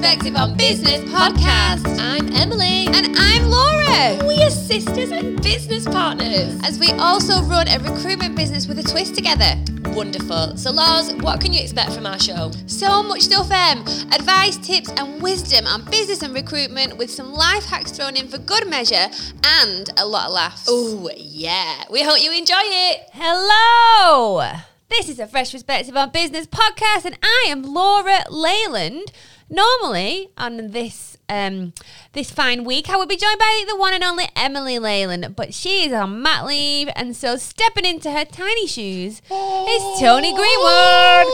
Perspective on Business podcast. I'm Emily. And I'm Laura. We are sisters and business partners. As we also run a recruitment business with a twist together. Wonderful. So, Loz, what can you expect from our show? So much stuff, Em. Advice, tips, and wisdom on business and recruitment with some life hacks thrown in for good measure and a lot of laughs. Oh, yeah. We hope you enjoy it. Hello. This is a Fresh Perspective on Business podcast, and I am Laura Leyland. Normally, on this um, this fine week, I would be joined by the one and only Emily Leyland, but she is on mat leave, and so stepping into her tiny shoes is Tony Greenwood.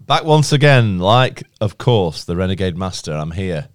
Back once again, like, of course, the Renegade Master. I'm here.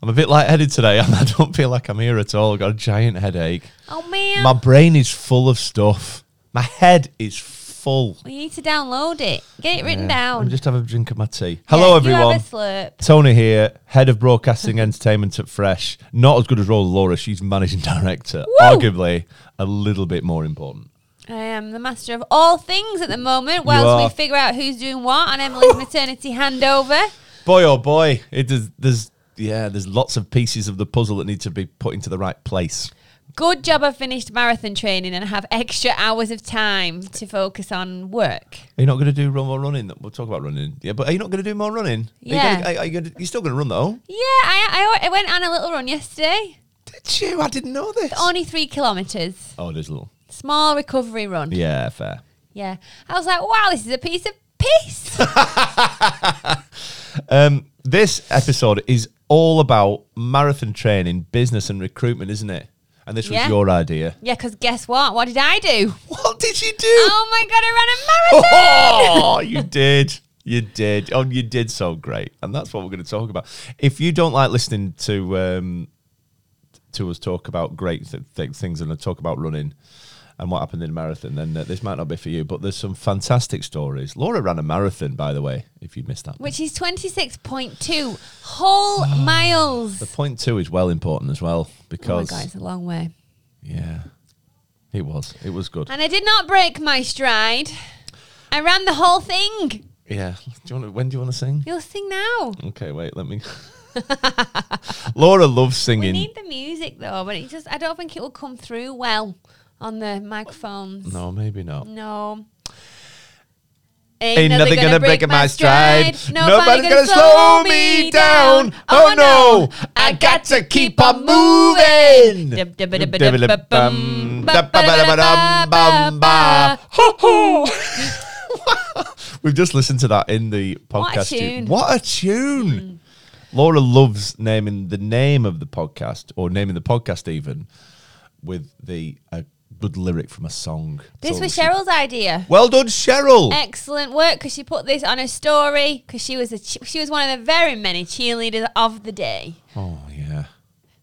I'm a bit lightheaded today. And I don't feel like I'm here at all. I've got a giant headache. Oh man, My brain is full of stuff. My head is full. well, you need to download it. Get it written Yeah. down. I'm just have a drink of my tea. Hello, Yeah, everyone. You have a slurp. Tony here, head of broadcasting entertainment at Fresh. Not as good as Roll Laura. She's managing director. Arguably a little bit more important. I am the master of all things at the moment, whilst are. we figure out who's doing what on Emily's maternity handover. Boy, oh boy, it is. There's yeah, there's lots of pieces of the puzzle that need to be put into the right place. Good job I finished marathon training and have extra hours of time to focus on work. Are you not going to do run more running? We'll talk about running. Yeah, but are you not going to do more running? Yeah. Are you, gonna, are you, gonna, you're still going to run though. Yeah, I, I, I went on a little run yesterday. Did you? I didn't know this. Only three kilometres. Oh, there's a little. Small recovery run. Yeah, fair. Yeah. I was like, wow, this is a piece of piss. Um, this episode is all about marathon training, business, and recruitment, isn't it? And this was Yeah. your idea. yeah, because guess what? What did I do? What did you do? Oh my God, I ran a marathon. Oh, you did. You did. Oh, you did so great. And that's what we're going to talk about. If you don't like listening to um, to us talk about great th- th- things and talk about running and what happened in a marathon, then uh, this might not be for you. But there's some fantastic stories. Laura ran a marathon, by the way, if you missed that. Which is 26.2 whole miles. The point two is well important as well Oh my because, God, it's a long way. yeah, it was. It was good. And I did not break my stride. I ran the whole thing. Yeah. Do you want to, when do you want to sing? You'll sing now. Okay, wait, let me. Laura loves singing. We need the music though, but it just I don't think it will come through well on the microphones. no, maybe not. No. Ain't nothing gonna break my stride. Nobody's gonna slow me down. Oh no, I got to keep on moving. We've just listened to that in the What a podcast. tune. What a tune! Laura loves naming the name of the podcast or naming the podcast even with the a good lyric from a song. This was Cheryl's idea. Well done, Cheryl. Excellent work because she put this on her story because she was a she was one of the very many cheerleaders of the day. Oh yeah.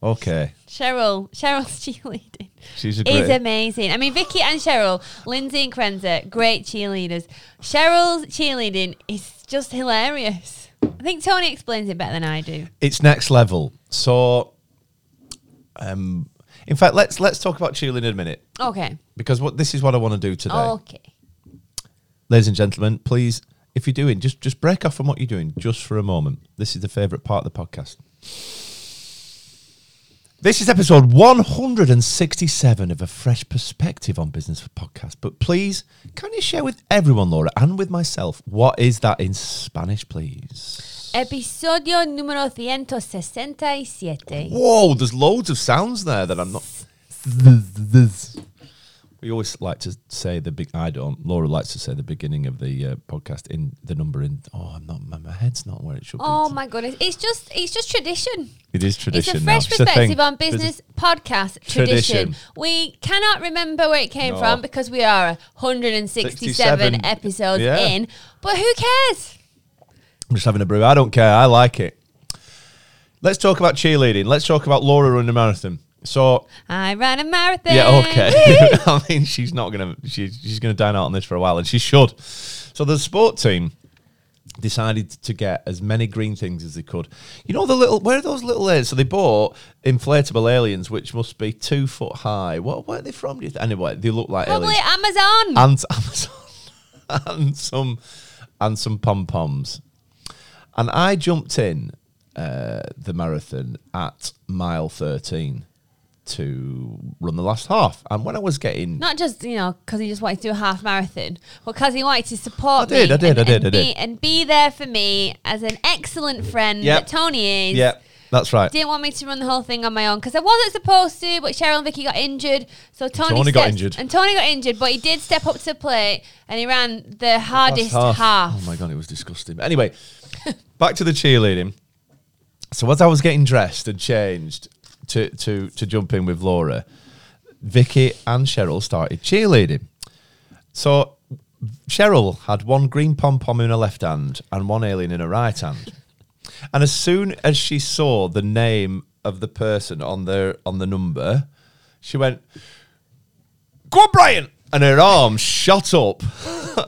Okay. Cheryl, Cheryl's cheerleading She's a is amazing. I mean, Vicky and Cheryl, Lindsay and Carenza, great cheerleaders. Cheryl's cheerleading is just hilarious. I think Tony explains it better than I do. it's next level. So, um, in fact, let's let's talk about cheerleading in a minute Okay. because what this is what I want to do today, Okay. ladies and gentlemen. Please, if you're doing, just just break off from what you're doing just for a moment. This is the favourite part of the podcast. This is episode 167 of a fresh perspective on business podcast. But please, can you share with everyone, Laura, and with myself, what is that in Spanish, please? Episodio número 167. Whoa, there's loads of sounds there that I'm not. We always like to say the big. I don't. Laura likes to say the beginning of the uh, podcast in the number in. Oh, I'm not. My, my head's not where it should be. Oh be. my goodness. It's just it's just tradition. It is tradition. It's a now. fresh It's a perspective on business podcast tradition. Tradition. We cannot remember where it came No. from because we are 167 67. episodes Yeah. in. But who cares? I'm just having a brew. I don't care. I like it. Let's talk about cheerleading. Let's talk about Laura running a marathon. So I ran a marathon. Yeah, okay. I mean, she's not gonna she's she's gonna dine out on this for a while, and she should. So the sport team decided to get as many green things as they could. You know the little where are those little aliens? So they bought inflatable aliens, which must be two foot high. What where are they from? Do you th- Anyway, they look like Probably aliens. Amazon. And Amazon and some and some pom poms. And I jumped in uh, the marathon at mile 13 to run the last half. And when I was getting. Not just you know because he just wanted to do a half marathon, but because he wanted to support I did, me. I did, and, I did, and I be, did. and be there for me as an excellent friend Yep. that Tony is. yeah, that's right. Didn't want me to run the whole thing on my own because I wasn't supposed to, but Cheryl and Vicky got injured, so Tony, Tony got injured. and Tony got injured, but he did step up to the plate and he ran the hardest Last half. Oh my god, it was disgusting. But anyway, back to the cheerleading. So as I was getting dressed and changed to to to jump in with Laura, Vicky and Cheryl started cheerleading. So Cheryl had one green pom pom in her left hand and one alien in her right hand. And as soon as she saw the name of the person on the on the number, she went, "Go on, Brian!" And her arm shot up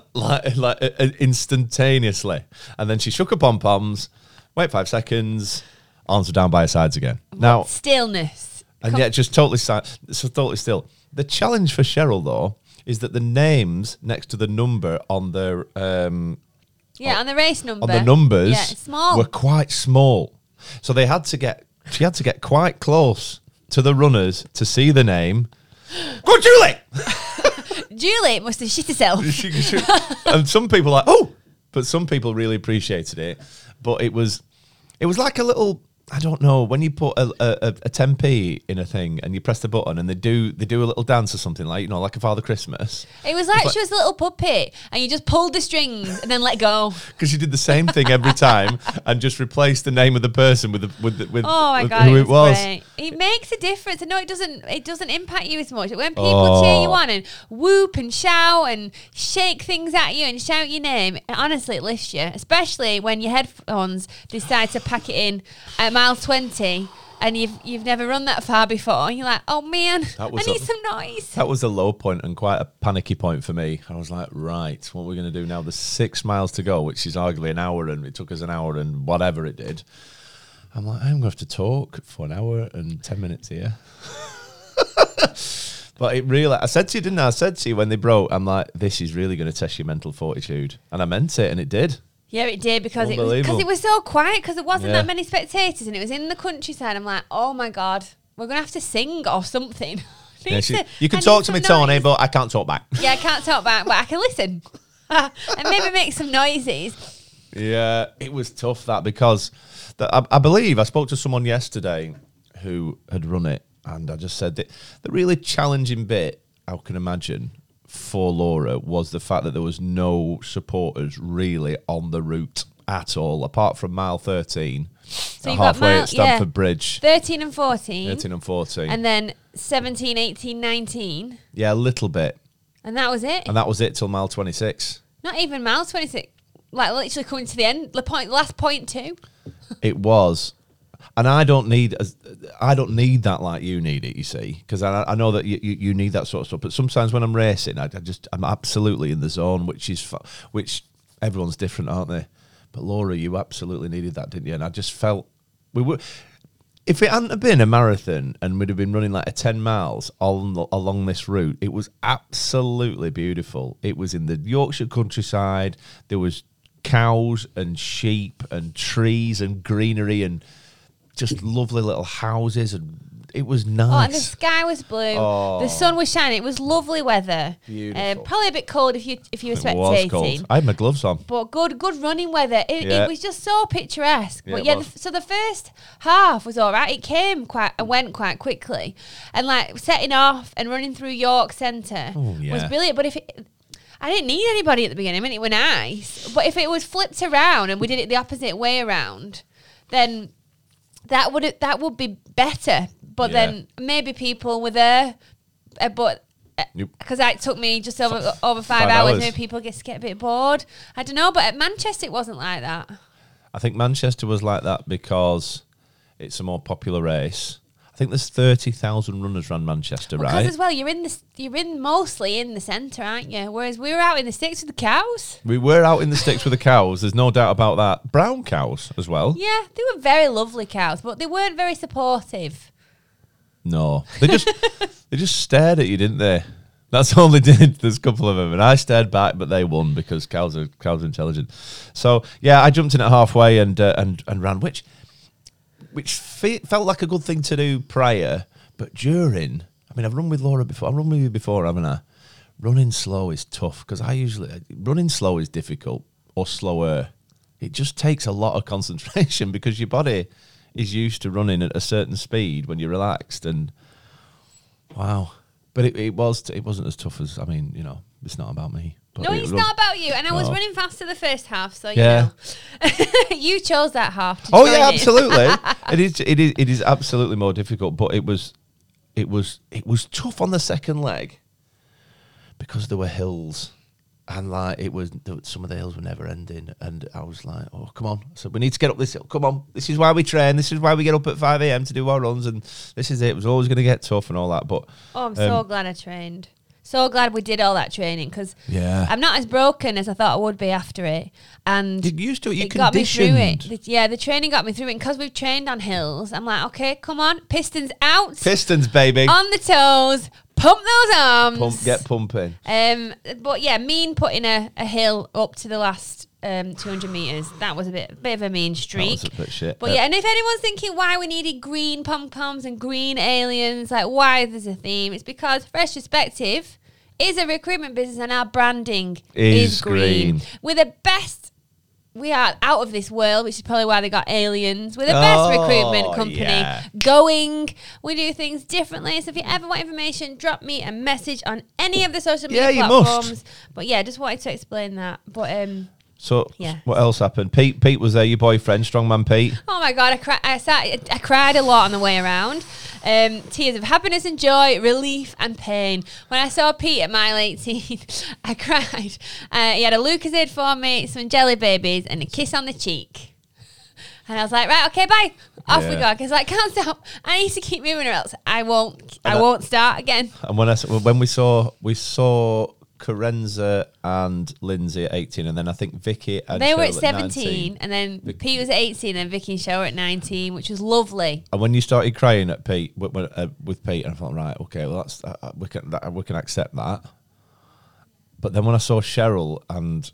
like like uh, instantaneously. And then she shook her pom poms. Wait five seconds. Arms were down by her sides again. Now Stillness. and Com- yet just totally si- so totally still. The challenge for Cheryl though is that the names next to the number on the um, yeah, oh, on the race number. on the numbers Yeah, small. were quite small, so they had to get she had to get quite close to the runners to see the name. Go Julie! Julie must have shit herself. She- she- and some people like oh, but some people really appreciated it. But it was it was like a little. I don't know when you put a, a, a 10p in a thing and you press the button and they do they do a little dance or something like you know like a Father Christmas It was like like- she was a little puppet, and you just pulled the strings and then let go. because you did the same thing every time and just replaced the name of the person with the, with the, with, Oh my with god, who it it was, great. It makes a difference. I know it doesn't. It doesn't impact you as much when people Oh. cheer you on and whoop and shout and shake things at you and shout your name. Honestly, it lifts you, especially when your headphones decide to pack it in at mile twenty. And you've you've never run that far before. You're like, oh man, I need a- some noise. That was a low point and quite a panicky point for me. I was like, right, what we're we going to do now? There's six miles to go, which is arguably an hour, and it took us an hour and whatever it did. I'm like, I'm going to have to talk for an hour and 10 minutes here. but it really, I said to you, didn't I? I said to you when they broke, I'm like, this is really going to test your mental fortitude. And I meant it, and it did. Yeah, it did because it was because it was so quiet because there wasn't Yeah. that many spectators and it was in the countryside. I'm like, oh my god, we're gonna have to sing or something. I Yeah, need she- to- you I can need talk to some me, Tony, noise. but I can't talk back. yeah, I can't talk back, but I can listen and maybe make some noises. Yeah, it was tough that because the, I, I believe I spoke to someone yesterday who had run it, and I just said that the really challenging bit I can imagine for Laura was the fact that there was no supporters really on the route at all, apart from mile thirteen, So uh, halfway mile- at Stamford yeah. Bridge, 13 and 14, thirteen and fourteen. and then 17, 18, 19, yeah, a little bit, and that was it. and that was it till mile twenty six. Not even mile 26. Like literally coming to the end, the point, last point, too. It was, and I don't need I don't need that like you need it. You see, because I, I know that you, you, need that sort of stuff. But sometimes when I'm racing, I, I just I'm absolutely in the zone, which is which everyone's different, aren't they? But Laura, you absolutely needed that, didn't you? And I just felt we were. If it hadn't have been a marathon and we'd have been running like a 10 miles on, along this route, it was absolutely beautiful. It was in the Yorkshire countryside. There was cows and sheep and trees and greenery and just lovely little houses and it was nice. Oh, and the sky was blue. Oh. The sun was shining. It was lovely weather. Beautiful. Um, probably a bit cold if you if you were it was cold. I had my gloves on. But good, good running weather. It, Yeah. it was just so picturesque. Yeah, but yeah, the, so the first half was all right. It came quite and went quite quickly, and like setting off and running through York Centre Oh, was brilliant. But if it, I didn't need anybody at the beginning, I mean, it were nice. But if it was flipped around and we did it the opposite way around, then that would that would be better. But Yeah. then maybe people were there, uh, but Yep. because it took me just over over five, Five hours, hours. maybe people get get a bit bored. I don't know, but at Manchester it wasn't like that. I think Manchester was like that because it's a more popular race. I think there's 30,000 runners around Manchester, Because right? Because as well, you're in the you're in mostly in the centre, aren't you? Whereas we were out in the sticks with the cows. We were out in the sticks with the cows. There's no doubt about that. Brown cows as well. Yeah, they were very lovely cows, but they weren't very supportive. No, they just they just stared at you, didn't they? That's all they did. There's a couple of them, and I stared back, but they won because cows are cows are intelligent. So yeah, I jumped in at halfway and uh, and and ran, which which fe- felt like a good thing to do prior, but during. I mean, I've run with Laura before. I've run with you before, haven't I? Running slow is tough because I usually running slow is difficult or slower. It just takes a lot of concentration because your body is used to running at a certain speed when you're relaxed and wow. But it, it was it wasn't as tough as I mean, you know, it's not about me. But No, it it's run- not about you. And I was No. running faster the first half, so you Yeah. know. you chose that half. To Oh join yeah, in. absolutely. it is. It is. It is absolutely more difficult. But it was, it was, it was tough on the second leg because there were hills, and like it was. Some of the hills were never ending, and I was like, "Oh, come on!" So we need to get up this hill. Come on, this is why we train. This is why we get up at five a.m. to do our runs, and this is it. It was always going to get tough and all that. But Oh, I'm so Um, glad I trained. So glad we did all that training because yeah, I'm not as broken as I thought I would be after it. And get used to it. You it got me through it. Yeah, the training got me through it. And because we've trained on hills, I'm like, okay, come on, pistons out, Pistons, baby. on the toes, pump those arms. Pump, get pumping. Um, but yeah, mean putting a, a hill up to the last um 200 meters. That was a bit bit of a mean That streak. was a bit shit. But yeah, and if anyone's thinking why we needed green pom poms and green aliens, like why there's a theme, it's because Fresh Perspective is a recruitment business and our branding Is is, green. green. We're the best. We are out of this world, which is probably why they got aliens. We're the best Oh, recruitment company yeah. going. We do things differently. So if you ever want information, drop me a message on any of the social media Yeah, you must. platforms. But yeah, just wanted to explain that. But um, So Yeah. what else happened? Pete Pete was there, your boyfriend, strongman Pete. Oh my god, I, cri- I, sat, I cried a lot on the way around. Um, tears of happiness and joy, relief and pain. When I saw Pete at mile 18, I cried. Uh, he had a Lucozade for me, some jelly babies, and a kiss on the cheek. And I was like, right, okay, bye. Off we go. Because I can't stop. I need to keep moving, or else I won't. I And I- won't start again. And when I when we saw we saw Carenza and Lindsay at eighteen, and then I think Vicky and they were at Cheryl 17, 19. and then Vic- Pete was at 18, and Vicky and were at 19, which was lovely. And when you started crying at Pete with, with, uh, with Pete, and I thought, right, okay, well that's uh, uh, we can that, we can accept that. But then when I saw Cheryl and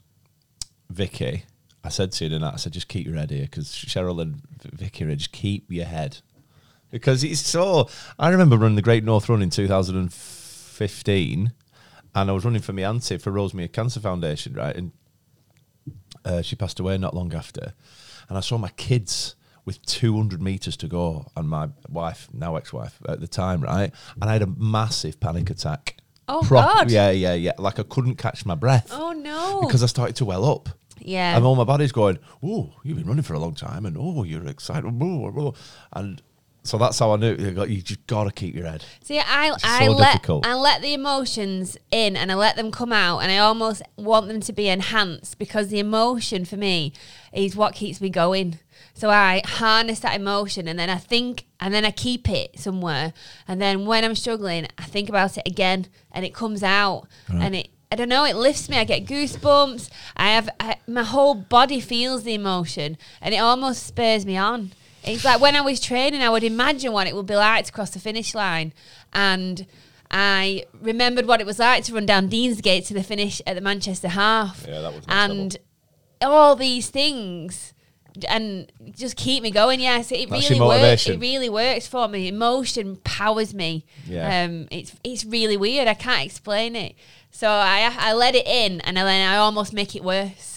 Vicky, I said to you tonight, I said, just keep your head here because Cheryl and Vicky just keep your head because it's so. I remember running the Great North Run in 2015, and I was running for my auntie for Rosemere Cancer Foundation, right? And uh, she passed away not long after, and I saw my kids with 200 meters to go, and my wife, now ex-wife at the time, right? And I had a massive panic attack. Oh, God. Yeah, yeah, yeah. Like I couldn't catch my breath Oh, no. because I started to well up. yeah. And all my body's going, oh, you've been running for a long time, and oh, you're excited, blah, blah, blah." and so that's how I knew you got- you just got to keep your head. See, I I so let difficult. I let the emotions in and I let them come out and I almost want them to be enhanced because the emotion for me is what keeps me going. So I harness that emotion and then I think and then I keep it somewhere and then when I'm struggling I think about it again and it comes out and it I don't know it lifts me I get goosebumps I have I, my whole body feels the emotion and it almost spurs me on it's like when I was training, I would imagine what it would be like to cross the finish line. And I remembered what it was like to run down Deansgate to the finish at the Manchester half. Yeah, that was And all these things and just keep me going. Yes, it That's really works. It really works for me. Emotion powers me. Yeah. Um, it's it's really weird. I can't explain it. So I I let it in, and then I almost make it worse.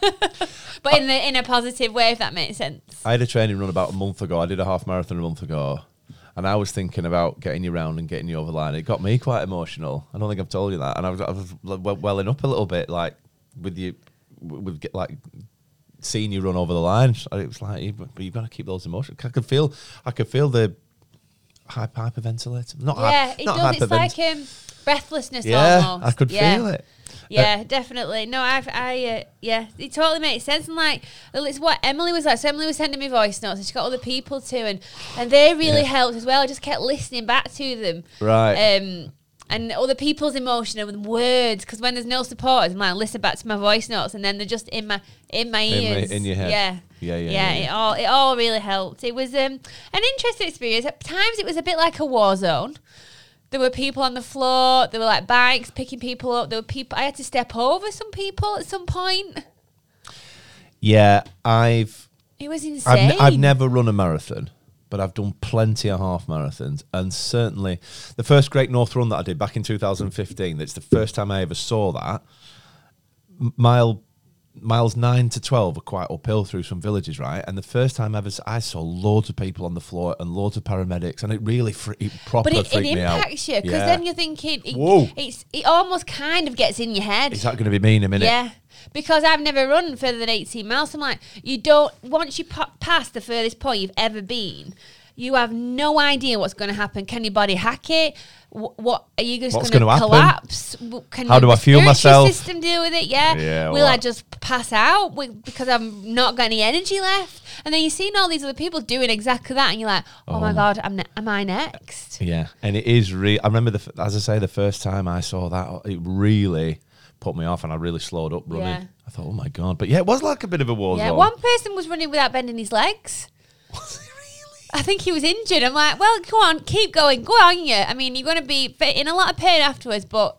but in the in a positive way, if that makes sense. I had a training run about a month ago. I did a half marathon a month ago. And I was thinking about getting you round and getting you over the line. It got me quite emotional. I don't think I've told you that. And I was, I was welling up a little bit, like with you, with get like seeing you run over the line. It was like, but you've got to keep those emotions. I could feel, I could feel the hyper hyperventilating. Not hy- Yeah, it not does. It's like um, breathlessness yeah, almost. I could yeah. feel it. Yeah, definitely. No, I've, I, uh, yeah, it totally makes sense. And like, it's what Emily was like. So Emily was sending me voice notes, and she got other people too, and and they really Yeah. helped as well. I just kept listening back to them. Right. Um, and other people's emotion and words, because when there's no support, I'm like listen back to my voice notes, and then they're just in my in my In my- ears, in your head. Yeah. Yeah, yeah, yeah. yeah, It all it all really helped. It was um, an interesting experience. At times, it was a bit like a war zone There were people on the floor. There were like bikes picking people up. There were people. I had to step over some people at some point. Yeah, I've It was I've, insane. n- I've never run a marathon, but I've done plenty of half marathons, and certainly the first Great North Run that I did back in 2015. That's the first time I ever saw that. Mile miles nine to twelve are quite uphill through some villages, right? And the first time ever, I saw loads of people on the floor and loads of paramedics, and it really fre- it proper But it, it freaked me out. impacts you because Yeah. then you're thinking, it, Whoa. it's it almost kind of gets in your head. Is that going to be me in a minute? Yeah, because I've never run further than 18 miles. I'm like, you don't, once you pa- pass the furthest point you've ever been, you have no idea what's going to happen. Can your body hack it? Wh- What are you just going to gonna happen? collapse? Can How do I feel myself? System deal with it? Yeah. Yeah, Will I just pass out because I'm not got any energy left? And then you're seeing all these other people doing exactly that, and you're like, oh, my Oh. god, I'm ne- am I next? Yeah, and it is real. I remember the f- as I say, the first time I saw that, it really put me off, and I really slowed up running. Yeah. I thought, oh my god! But yeah, it was like a bit of a war Yeah, zone. one person was running without bending his legs. I think he was injured. I'm like, well, go on, keep going, go on, you. I mean, you're going to be in a lot of pain afterwards, but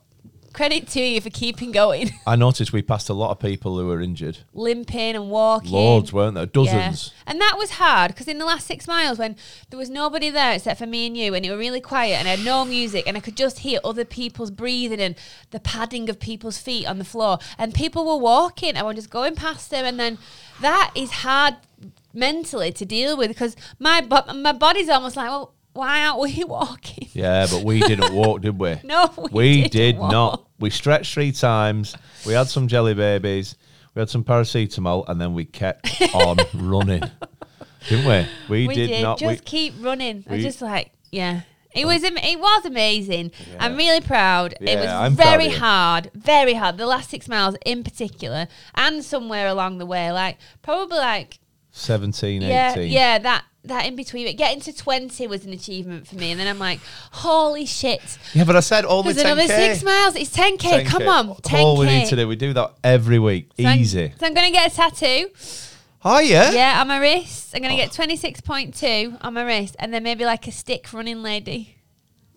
credit to you for keeping going, I noticed we passed a lot of people who were injured. limping and walking. Loads, weren't there? Yeah. Dozens. And that was hard because in the last six miles, when there was nobody there except for me and you, and it were really quiet, and I had no music, and I could just hear other people's breathing and the padding of people's feet on the floor, and people were walking, and I was just going past them, and then that is hard mentally to deal with because my bo- my body's almost like, well, why aren't we walking? Yeah, but we didn't walk, did we? No, we, we did walk. not. We stretched three times. We had some jelly babies. We had some paracetamol, and then we kept on running, didn't we? We, We did, did, not. just we, keep running. I we- was just like, yeah. It oh. was it was amazing. Yeah. I'm really proud. it was I'm very hard, very hard. The last six miles in particular, and somewhere along the way, like probably like 17, 18. yeah, yeah, that that in between. But getting to twenty was an achievement for me, and then I'm like, holy shit! Yeah, but I said only There's 10k. another six miles. It's 10k. Come on, 10k. All we need to do, we do that every week. So I'm- Easy. so I'm gonna get a tattoo. Oh yeah. Yeah, on my wrist. I'm gonna Oh. get 26.2 on my wrist, and then maybe like a stick running lady.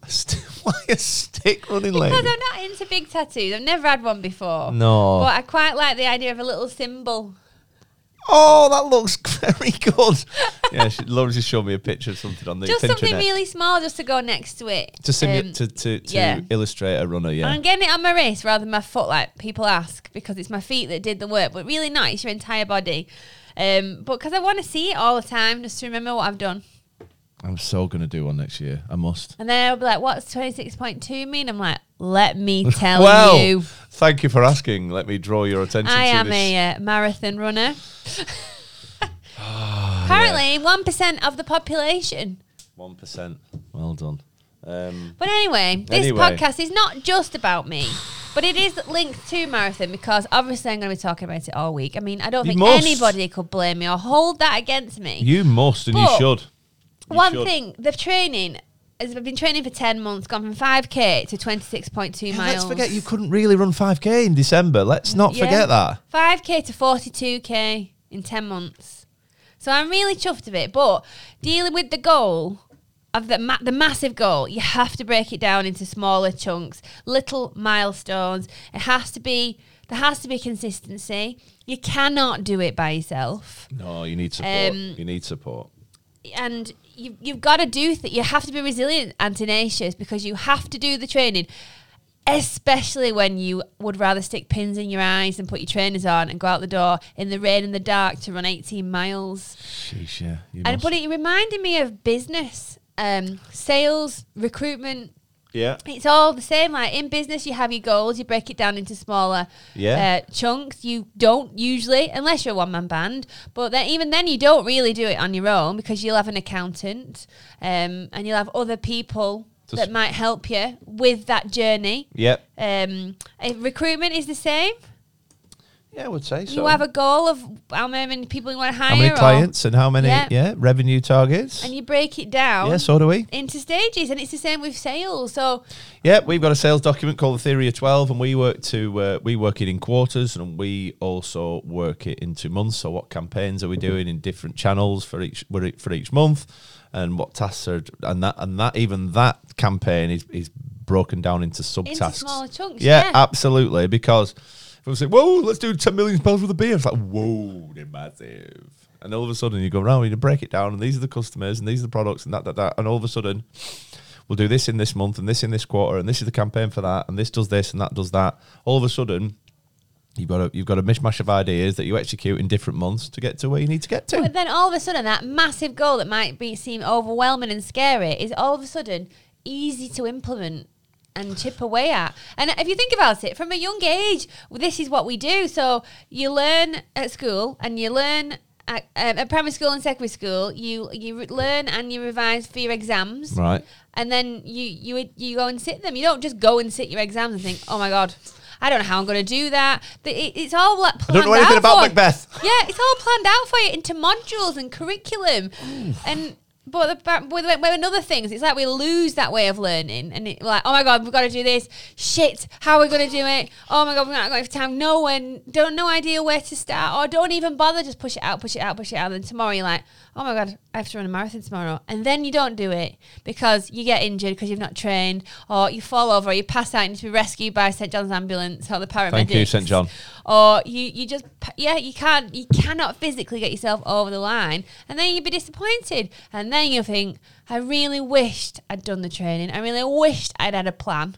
A Why a stick running Because lady? Because I'm not into big tattoos. I've never had one before. No. But I quite like the idea of a little symbol. Oh, that looks very good. yeah, she, Laura just showed me a picture of something on the Just Pinterest. something really small just to go next to it. to, simu- Um, to to, to yeah. illustrate a runner. Yeah. I'm getting it on my wrist rather than my foot, like people ask, because it's my feet that did the work. But really nice, your entire body. Um, but because I want to see it all the time, just to remember what I've done. I'm so gonna do one next year. I must. And then I'll be like, what's 26.2 mean? I'm like, let me tell well, you. thank you for asking. Let me draw your attention I am this. a uh, marathon runner. Apparently, 1% of the population. One percent. Well done. Um, But anyway, this Anyway. podcast is not just about me, but it is linked to marathon because obviously I'm going to be talking about it all week. I mean, I don't You think must. anybody could blame me or hold that against me. you must and you should. You One should. thing, the training. As I've been training for 10 months, gone from 5k to 26.2 Yeah, miles. let's forget you couldn't really run 5k in December. Let's not forget that. 5k to 42k in 10 months. So I'm really chuffed of it. But dealing with the goal of the, ma- the massive goal, you have to break it down into smaller chunks, little milestones. It has to be, there has to be consistency. You cannot do it by yourself. No, you need support. Um, you need support. and you, you've got to do th- you have to be resilient and tenacious because you have to do the training especially when you would rather stick pins in your eyes and put your trainers on and go out the door in the rain and the dark to run 18 miles Sheesh, yeah. And but it reminded me of business um, sales recruitment yeah. it's all the same. Like in business, you have your goals. You break it down into smaller Yeah. uh, chunks. You don't usually, unless you're a one man band. But then, even then, you don't really do it on your own because you'll have an accountant, um, and you'll have other people Just- that might help you with that journey. Yep. Um, uh, recruitment is the same. Yeah, I would say so. You have a goal of how many people you want to hire, how many clients and how many Yeah. yeah, revenue targets? and you break it down. yeah, so do we. Into stages, and it's the same with sales. So Yeah, we've got a sales document called the Theory of Twelve, and we work to uh, we work it in quarters, and we also work it into months. So, what campaigns are we doing in different channels for each for each month, and what tasks are and that and that even that campaign is is broken down into subtasks. Into smaller chunks, Yeah, yeah. absolutely. Because I say, "Whoa, let's do ten million pounds worth of beer," it's like, "Whoa, they're massive." And all of a sudden, you go around, you break it down, and these are the customers, and these are the products, and that, that, that, and all of a sudden, we'll do this in this month, and this in this quarter, and this is the campaign for that, and this does this, and that does that. All of a sudden, you've got a you've got a mishmash of ideas that you execute in different months to get to where you need to get to. But then all of a sudden, that massive goal that might be seem overwhelming and scary is all of a sudden easy to implement and chip away at. And if you think about it, from a young age, this is what we do. So you learn at school, and you learn. At, um, at primary school and secondary school, you you re- learn and you revise for your exams, Right. and then you you you go and sit them. You don't just go and sit your exams and think, "Oh my god, I don't know how I'm going to do that." It's all like I planned don't know anything out about for- Macbeth. yeah, it's all planned out for you into modules and curriculum, and but but with, with another things, it's like we lose that way of learning, and it, like, oh my god, we've got to do this. Shit, how are we going to do it? Oh my god, we're not got enough time. No one, don't no idea where to start, or don't even bother. Just push it out, push it out, push it out. And then tomorrow you're like, oh my god, I have to run a marathon tomorrow, and then you don't do it because you get injured because you've not trained, or you fall over, or you pass out and you need to be rescued by St John's ambulance or the paramedics. Thank you, St. John. or you you just yeah you can't you cannot physically get yourself over the line and then you'd be disappointed. And then you think i really wished i'd done the training. I really wished i'd had a plan.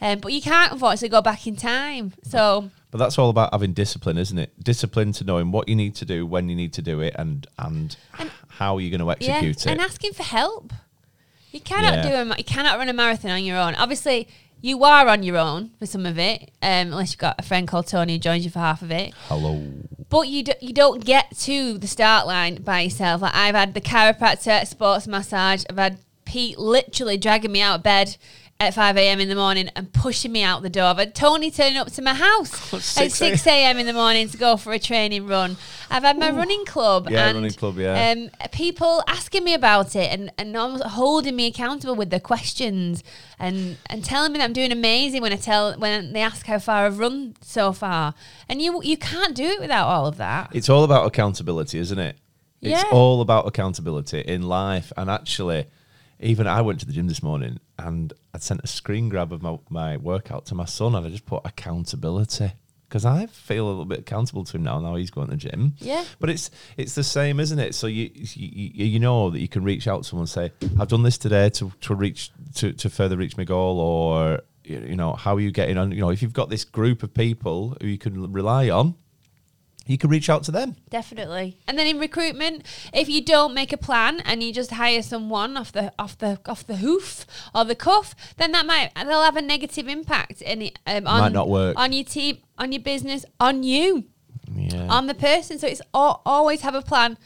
Um, but you can't unfortunately go back in time. So But that's all about having discipline, isn't it? Discipline to knowing what you need to do, when you need to do it, and and, how you're going to yeah it. and asking for help you cannot Yeah. do a you cannot run a marathon on your own obviously you are on your own for some of it um, unless you've got a friend called tony who joins you for half of it Hello. But you do, you don't get to the start line by yourself. Like I've had the chiropractor, sports massage. I've had Pete literally dragging me out of bed at 5 a.m. in the morning and pushing me out the door. I've had Tony turning up to my house at 6 6 a.m. in the morning to go for a training run. I've had my running club Yeah, and running club, yeah. um, people asking me about it and, and almost holding me accountable with their questions and, and telling me that I'm doing amazing when I tell when they ask how far I've run so far. And you you can't do it without all of that. It's all about accountability, isn't it? It's Yeah. all about accountability in life. And actually, even I went to the gym this morning and I sent a screen grab of my, my workout to my son and I just put accountability because I feel a little bit accountable to him now. Now he's going to the gym. Yeah. But it's it's the same, isn't it? So you you, you know that you can reach out to someone and say, "I've done this today to to reach to to further reach my goal," or you you know, how are you getting on? You know, if you've got this group of people who you can rely on, you can reach out to them. Definitely. And then in recruitment, if you don't make a plan and you just hire someone off the off the off the hoof or the cuff, then that might they'll have a negative impact in it, um, on Might not work. on your team, on your business, on you, Yeah. on the person. So it's al- always have a plan.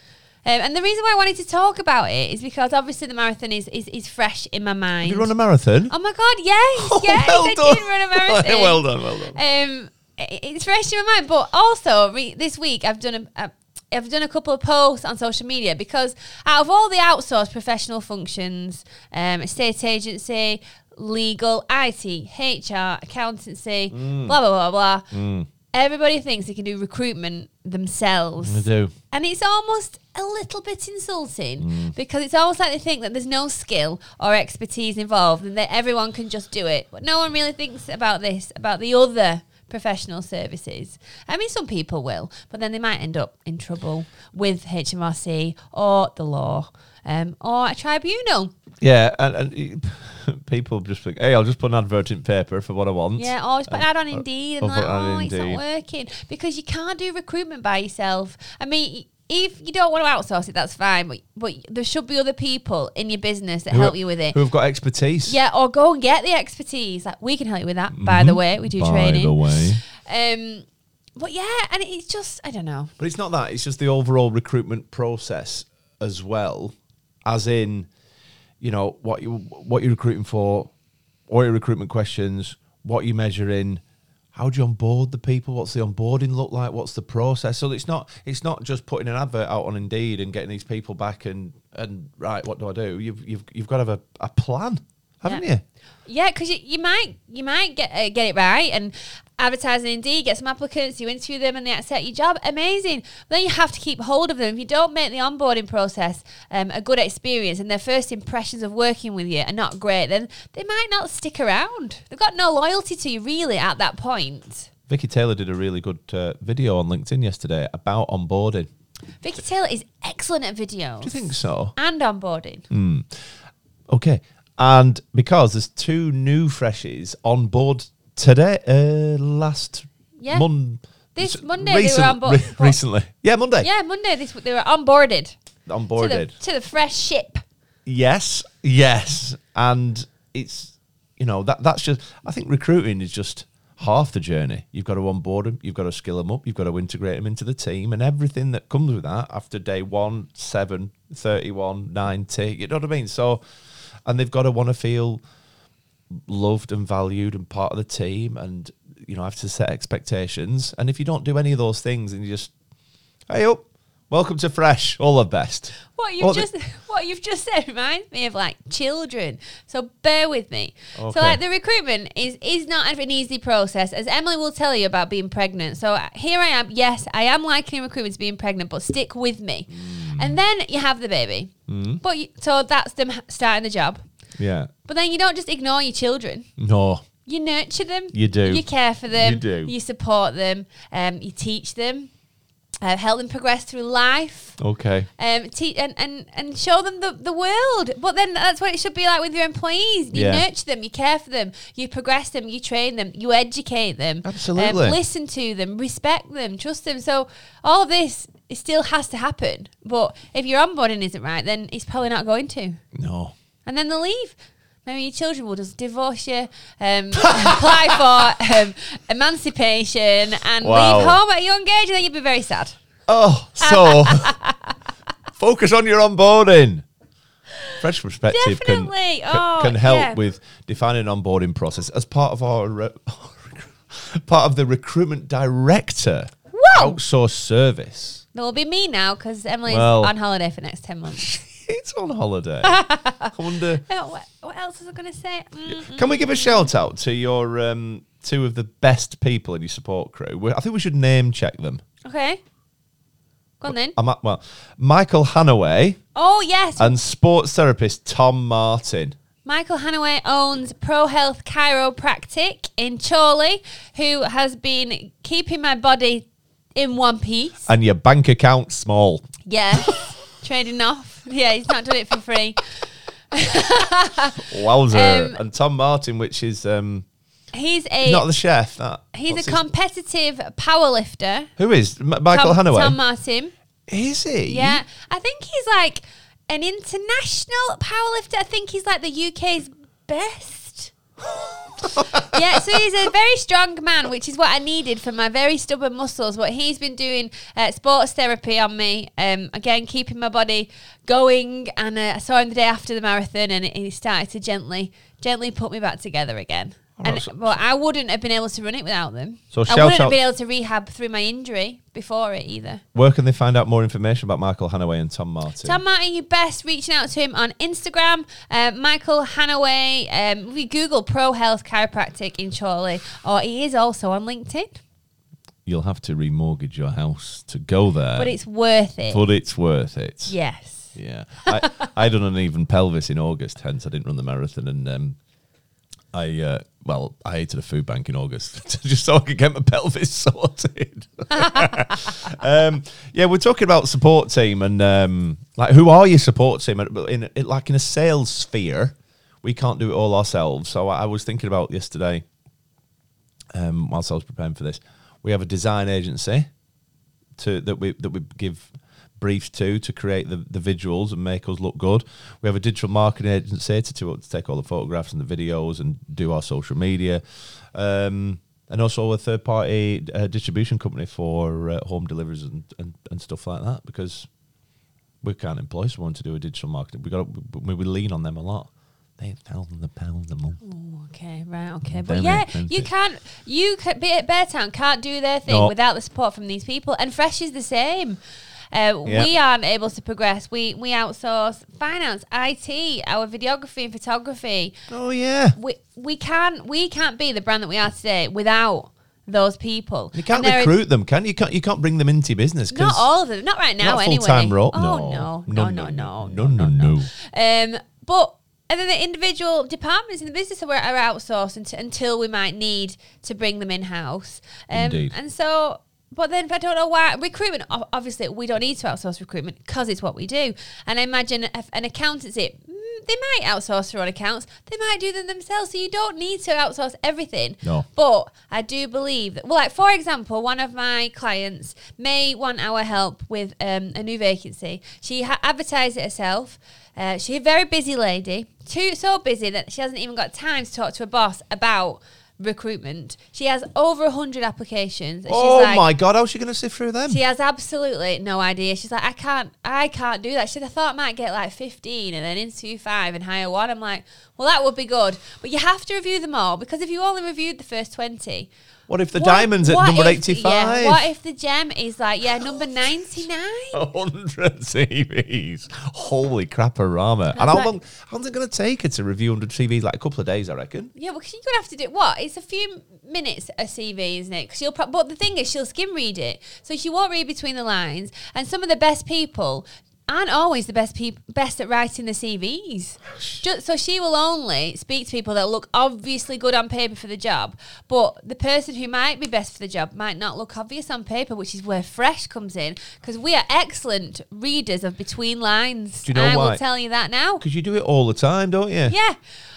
Um, and the reason why I wanted to talk about it is because obviously the marathon is is, is fresh in my mind. Have you run a marathon? oh my god, yes, yes, well I done. did run a marathon. well done, well done. Um, i- it's fresh in my mind, but also re- this week I've done a, a I've done a couple of posts on social media because out of all the outsourced professional functions, um, estate agency, legal, IT, HR, accountancy, Mm. blah blah blah blah. Everybody thinks they can do recruitment themselves. I do. And it's almost a little bit insulting because it's almost like they think that there's no skill or expertise involved and that everyone can just do it. But no one really thinks about this, about the other professional services. I mean, some people will, but then they might end up in trouble with HMRC or the law um, or a tribunal. Yeah, and, and people just think, hey, I'll just put an advert in paper for what I want. Yeah, always put that on Indeed and or like, oh, it's not working because you can't do recruitment by yourself. I mean, if you don't want to outsource it, that's fine, but, but there should be other people in your business that Who- help you with it. Who have got expertise. Yeah, or go and get the expertise. Like we can help you with that. By the way, we do Mm-hmm. By training. the way. Um, but yeah, and it's just I don't know. But it's not that. It's just the overall recruitment process as well, as in, you know, what you what you're recruiting for, what your recruitment questions, what you're measuring, how do you onboard the people, what's the onboarding look like, what's the process. So it's not it's not just putting an advert out on Indeed and getting these people back and and right, what do I do? You've you've you've got to have a, a plan, haven't Yeah. you? Yeah, because you, you might you might get uh, get it right, and advertising Indeed, get some applicants, you interview them, and they accept your job. Amazing. But then you have to keep hold of them. If you don't make the onboarding process um, a good experience, and their first impressions of working with you are not great, then they might not stick around. They've got no loyalty to you really at that point. Vicky Taylor did a really good uh, video on LinkedIn yesterday about onboarding. Vicky Taylor is excellent at videos. Do you think so? And onboarding. Okay. And because there's two new freshies on board today, uh, last Yeah. Mon- This Monday they were on board- re- recently. Yeah, Monday. Yeah, Monday this they were onboarded. Onboarded. To the, to the fresh ship. Yes, yes, and it's you know that that's just I think recruiting is just half the journey. You've got to onboard them, you've got to skill them up, you've got to integrate them into the team, and everything that comes with that after day one, seven, 31, 90, You know what I mean? So, and they've got to want to feel loved and valued and part of the team, and you know I have to set expectations. And if you don't do any of those things, and you just hey up. Welcome to Fresh. All the best. What you've the- just what you've just said reminds me of like children. So bear with me. Okay. So like the recruitment is is not an easy process, as Emily will tell you about being pregnant. So uh, here I am. Yes, I am liking recruitment to being pregnant, but stick with me. Mm. And then you have the baby. But you, so that's them starting the job. Yeah. But then you don't just ignore your children. No. You nurture them. You do. You care for them. You do. You support them. Um, you teach them. Uh, help them progress through life Okay. um, te- and, and, and show them the, the world. But then that's what it should be like with your employees. You Yeah. nurture them, you care for them, you progress them, you train them, you educate them. Absolutely. Um, listen to them, respect them, trust them. So all of this it still has to happen. But if your onboarding isn't right, then it's probably not going to. No. And then they'll leave. Maybe your children will just divorce you, um, apply for um, emancipation, and Wow. leave home at a young age, and then you'd be very sad. Oh, so focus on your onboarding. Fresh perspective can, Definitely. Oh, can help yeah. with defining an onboarding process as part of our re- part of the recruitment director Whoa! outsourced service. Will be me now because Emily's Well- on holiday for the next 10 months. It's on holiday. I wonder. Uh, what, what else was I going to say? Mm, Can we give a shout out to your um, two of the best people in your support crew? We- I think we should name check them. okay. Go on then. I'm at, well, Michael Hanaway Oh, yes. and sports therapist Tom Martin. Michael Hanaway owns Pro Health Chiropractic in Chorley, who has been keeping my body in one piece. And your bank account small. Yeah. Trading off. Yeah, he's not done it for free. Wowzer. Um, and Tom Martin, which is um, He's a not the chef. That he's what's a his- competitive powerlifter. Who is M- Michael Tom, Hanaway? Tom Martin. is he? Yeah, I think he's like an international powerlifter. I think he's like the UK's best. yeah, so he's a very strong man, which is what I needed for my very stubborn muscles. What he's been doing uh, sports therapy on me, um, again keeping my body going. And uh, I saw him the day after the marathon, and he started to gently, gently put me back together again. And so- well, I wouldn't have been able to run it without them. So I wouldn't have been able to rehab through my injury before it either. Where can they find out more information about Michael Hanaway and Tom Martin? Tom Martin, you best reaching out to him on Instagram. Uh, Michael Hanaway, um, we Google Pro Health Chiropractic in Chorley, or he is also on LinkedIn. You'll have to remortgage your house to go there. But it's worth it. but it's worth it. yes. Yeah, I I done an even pelvis in August, hence I didn't run the marathon, and um, I uh, well I ate at a food bank in August just so I could get my pelvis sorted. um, yeah, we're talking about support team and um, like who are your support team? In, in like in a sales sphere, we can't do it all ourselves. So I, I was thinking about yesterday, um, whilst I was preparing for this, we have a design agency to that we that we give briefs to to create the, the visuals and make us look good. We have a digital marketing agency to, to, to take all the photographs and the videos and do our social media, um, and also a third party uh, distribution company for uh, home deliveries and, and, and stuff like that because we can't employ someone to do a digital marketing. We got we, we lean on them a lot. They thousand a pound a month. Oh, okay, right, okay. But yeah, expensive. you can't, you can, Be- Beartown can't do their thing No. without the support from these people. And Fresh is the same. Uh. We aren't able to progress. We we outsource finance, IT, our videography and photography. Oh yeah. we we can't we can't be the brand that we are today without those people. You can't recruit them, can you? You can't you can't bring them into your business? Not all of them. Not right now, not anyway. full-time role. Oh No. no, no, No, no, no, no, no, no, Um, but and then the individual departments in the business are, are outsourced until, until we might need to bring them in house. Um, Indeed. And so. But then I don't know why recruitment. Obviously, we don't need to outsource recruitment because it's what we do. And I imagine a- an accountancy, mm, they might outsource their own accounts. They might do them themselves. So you don't need to outsource everything. No. But I do believe that, well, like for example, one of my clients may want our help with um, a new vacancy. She ha- advertised it herself. Uh, she's a very busy lady, too so busy that she hasn't even got time to talk to her boss about recruitment. She has over hundred applications. and Oh she's like, my god, how's she going to sift through them? she has absolutely no idea. She's like, I can't, I can't do that. She said, I thought I might get like 15 and then interview five and hire one. I'm like, well, that would be good. But you have to review them all because if you only reviewed the first 20, what if the what- diamond's at number if- 85? Yeah, what if the gem is like, yeah, number 99? 100 CVs. Holy crap-a-rama. And how like- long, how long's it going to take her to review 100 CVs? Like a couple of days, I reckon. Yeah, well, 'cause you're gonna have to do what? It's a few minutes a CV, isn't it? Because she'll. Pro- but the thing is, she'll skim read it, so she won't read between the lines. And some of the best people aren't always the best people, best at writing the CVs. Just, so she will only speak to people that look obviously good on paper for the job, but the person who might be best for the job might not look obvious on paper, which is where fresh comes in. Because we are excellent readers of between lines. Do you know I why? will tell you that now. Because you do it all the time, don't you? Yeah.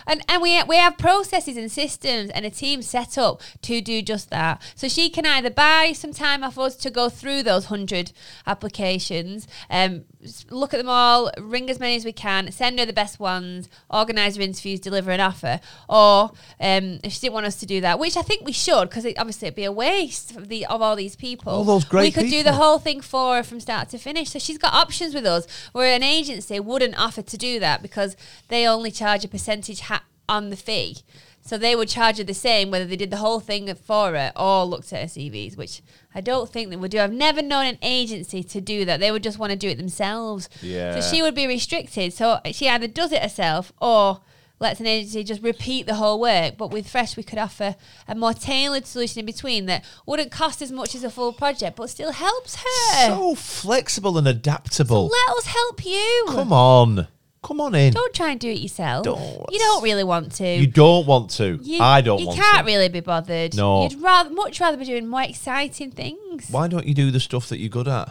And, and we, we have processes and systems and a team set up to do just that. So she can either buy some time off us to go through those 100 applications, um, look at them all, ring as many as we can, send her the best ones, organise her interviews, deliver an offer. Or um, if she didn't want us to do that, which I think we should, because it, obviously it'd be a waste of, the, of all these people. All those great We could do the whole thing for her from start to finish. So she's got options with us where an agency wouldn't offer to do that because they only charge a percentage ha- on the fee. So they would charge her the same whether they did the whole thing for her or looked at her CVs, which I don't think they would do. I've never known an agency to do that. They would just want to do it themselves. Yeah. So she would be restricted. So she either does it herself or lets an agency just repeat the whole work. But with Fresh, we could offer a more tailored solution in between that wouldn't cost as much as a full project, but still helps her. So flexible and adaptable. Let us help you. Come on. Come on in. Don't try and do it yourself. Don't. You don't really want to. You don't want to. You- I don't You want can't to. really be bothered. No. You'd rather, much rather be doing more exciting things. Why don't you do the stuff that you're good at?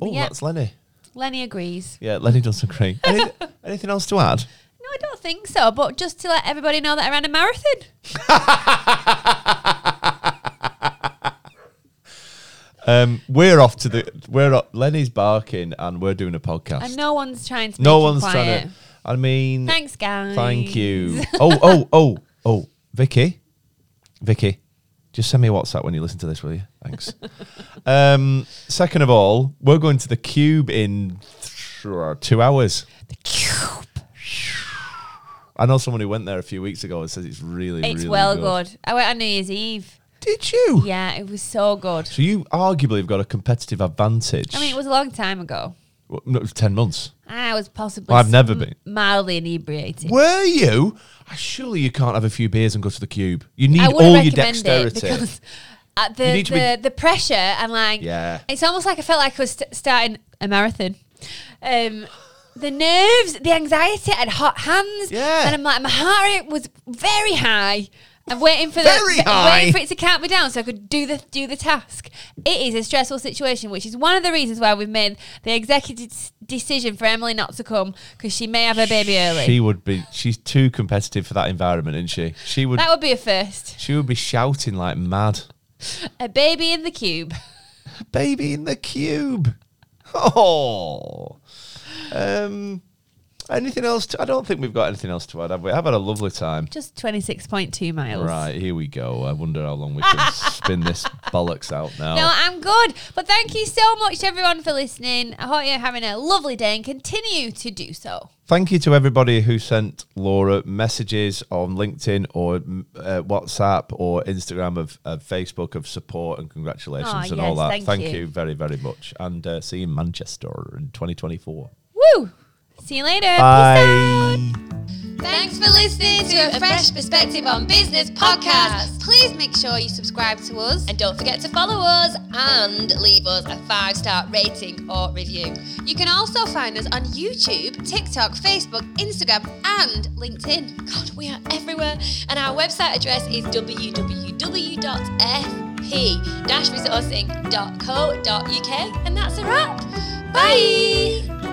Oh, Yeah. that's Lenny. Lenny agrees. Yeah, Lenny does agree. Any, anything else to add? No, I don't think so. But just to let everybody know that I ran a marathon. Um, we're off to the. We're o- Lenny's barking, and we're doing a podcast. And no one's trying to no one's quiet. trying to. I mean, Thanks, guys. thank you. oh, oh, oh, oh, Vicky, Vicky, just send me a WhatsApp when you listen to this, will you? Thanks. um, second of all, we're going to the Cube in th- two hours. The Cube. I know someone who went there a few weeks ago and says it's really, It's really well good. good. I went on New Year's Eve. Did you? Yeah, it was so good. So you arguably have got a competitive advantage. I mean, it was a long time ago. Well, no, it was ten months. I was possibly. I've never been. mildly inebriated. Were you? Ah, Surely you can't have a few beers and go to the cube. You need I all your recommend it dexterity. because uh, You the need to the, the pressure and like Yeah. it's almost like I felt like I was st- starting a marathon. Um, the nerves, the anxiety, I had hot hands. Yeah. and I'm like my heart rate was very high. I'm waiting for Very high. waiting for it to count me down so I could do the do the task. It is a stressful situation, which is one of the reasons why we've made the executive s- decision for Emily not to come because she may have her baby early. She would be. She's too competitive for that environment, isn't she? She would. that would be a first. she would be shouting like mad. A baby in the cube. Baby in the cube. Oh. Um. Anything else? To, I don't think we've got anything else to add. Have we? I've had a lovely time. Just 26.2 miles. Right here we go. I wonder how long we can spin this bollocks out now. No, I'm good. But thank you so much, everyone, for listening. I hope you're having a lovely day and continue to do so. Thank you to everybody who sent Laura messages on LinkedIn or uh, WhatsApp or Instagram of, of Facebook of support and congratulations Ah, and all yes, that. thank you. you. very, very much. And uh, see you in Manchester in 2024. Woo! See you later. Peace out. Bye. Thanks for listening to a Fresh Perspective on Business podcast. Please make sure you subscribe to us. And don't forget to follow us and leave us a five star rating or review. You can also find us on YouTube, TikTok, Facebook, Instagram, and LinkedIn. God, we are everywhere. And our website address is www.fp-resourcing.co.uk. And that's a wrap. Bye.